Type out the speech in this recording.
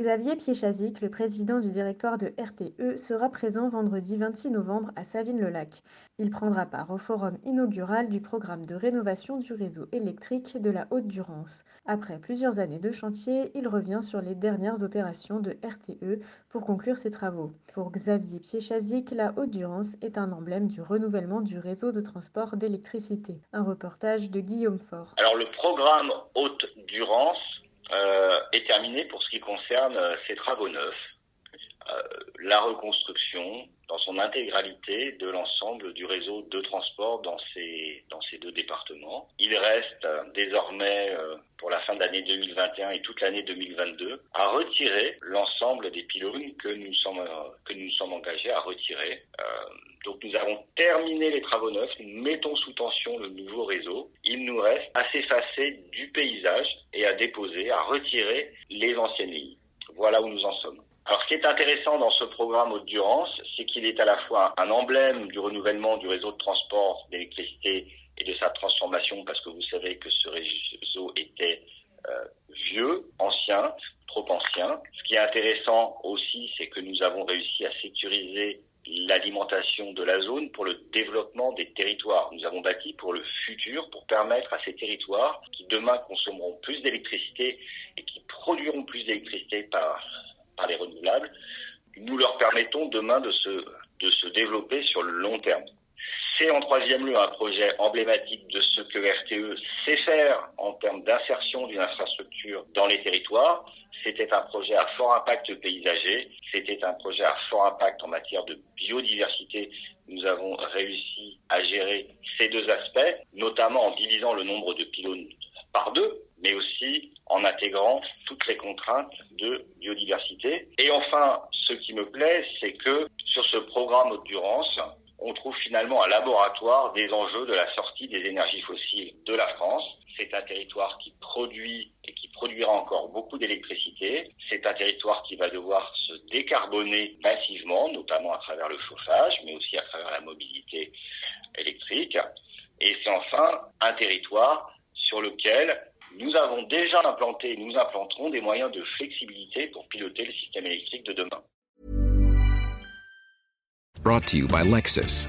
Xavier Piechazic, le président du directoire de RTE, sera présent vendredi 26 novembre à Savines-le-Lac. Il prendra part au forum inaugural du programme de rénovation du réseau électrique de la Haute-Durance. Après plusieurs années de chantier, il revient sur les dernières opérations de RTE pour conclure ses travaux. Pour Xavier Piechazic, la Haute-Durance est un emblème du renouvellement du réseau de transport d'électricité. Un reportage de Guillaume Faure. Alors le programme Haute-Durance est terminé pour ce qui concerne euh, ces travaux neufs, euh, la reconstruction dans son intégralité de l'ensemble du réseau de transport dans ces, dans ces deux départements. Il reste désormais pour la fin de l'année 2021 et toute l'année 2022 à retirer l'ensemble des pylônes que nous nous sommes engagés à retirer. Donc nous avons terminé les travaux neufs, nous mettons sous tension le nouveau réseau. Il nous reste à s'effacer du paysage et à déposer, à retirer les anciennes lignes. Voilà où nous en sommes. Alors ce qui est intéressant dans ce programme Haute-Durance, c'est qu'il est à la fois un emblème du renouvellement du réseau de transport d'électricité et de sa transformation, parce que vous savez que ce réseau était euh, vieux, ancien, trop. Ce qui est intéressant aussi, c'est que nous avons réussi à sécuriser l'alimentation de la zone pour le développement des territoires. Nous avons bâti pour le futur, pour permettre à ces territoires qui demain consommeront plus d'électricité et qui produiront plus d'électricité par, par les renouvelables, nous leur permettons demain de se, de se développer sur le long terme. C'est en troisième lieu un projet emblématique de ce que RTE sait faire en termes d'insertion d'une infrastructure dans les territoires. C'était un projet à fort impact paysager, c'était un projet à fort impact en matière de biodiversité. Nous avons réussi à gérer ces deux aspects, notamment en divisant le nombre de pylônes par deux, mais aussi en intégrant toutes les contraintes de biodiversité. Et enfin, ce qui me plaît, c'est que sur ce programme trouve finalement un laboratoire des enjeux de la sortie des énergies fossiles de la France. C'est un territoire qui produit et qui produira encore beaucoup d'électricité. C'est un territoire qui va devoir se décarboner massivement, notamment à travers le chauffage, mais aussi à travers la mobilité électrique. Et c'est enfin un territoire sur lequel nous avons déjà implanté et nous implanterons des moyens de flexibilité pour piloter le système électrique de demain. Brought to you by Lexus.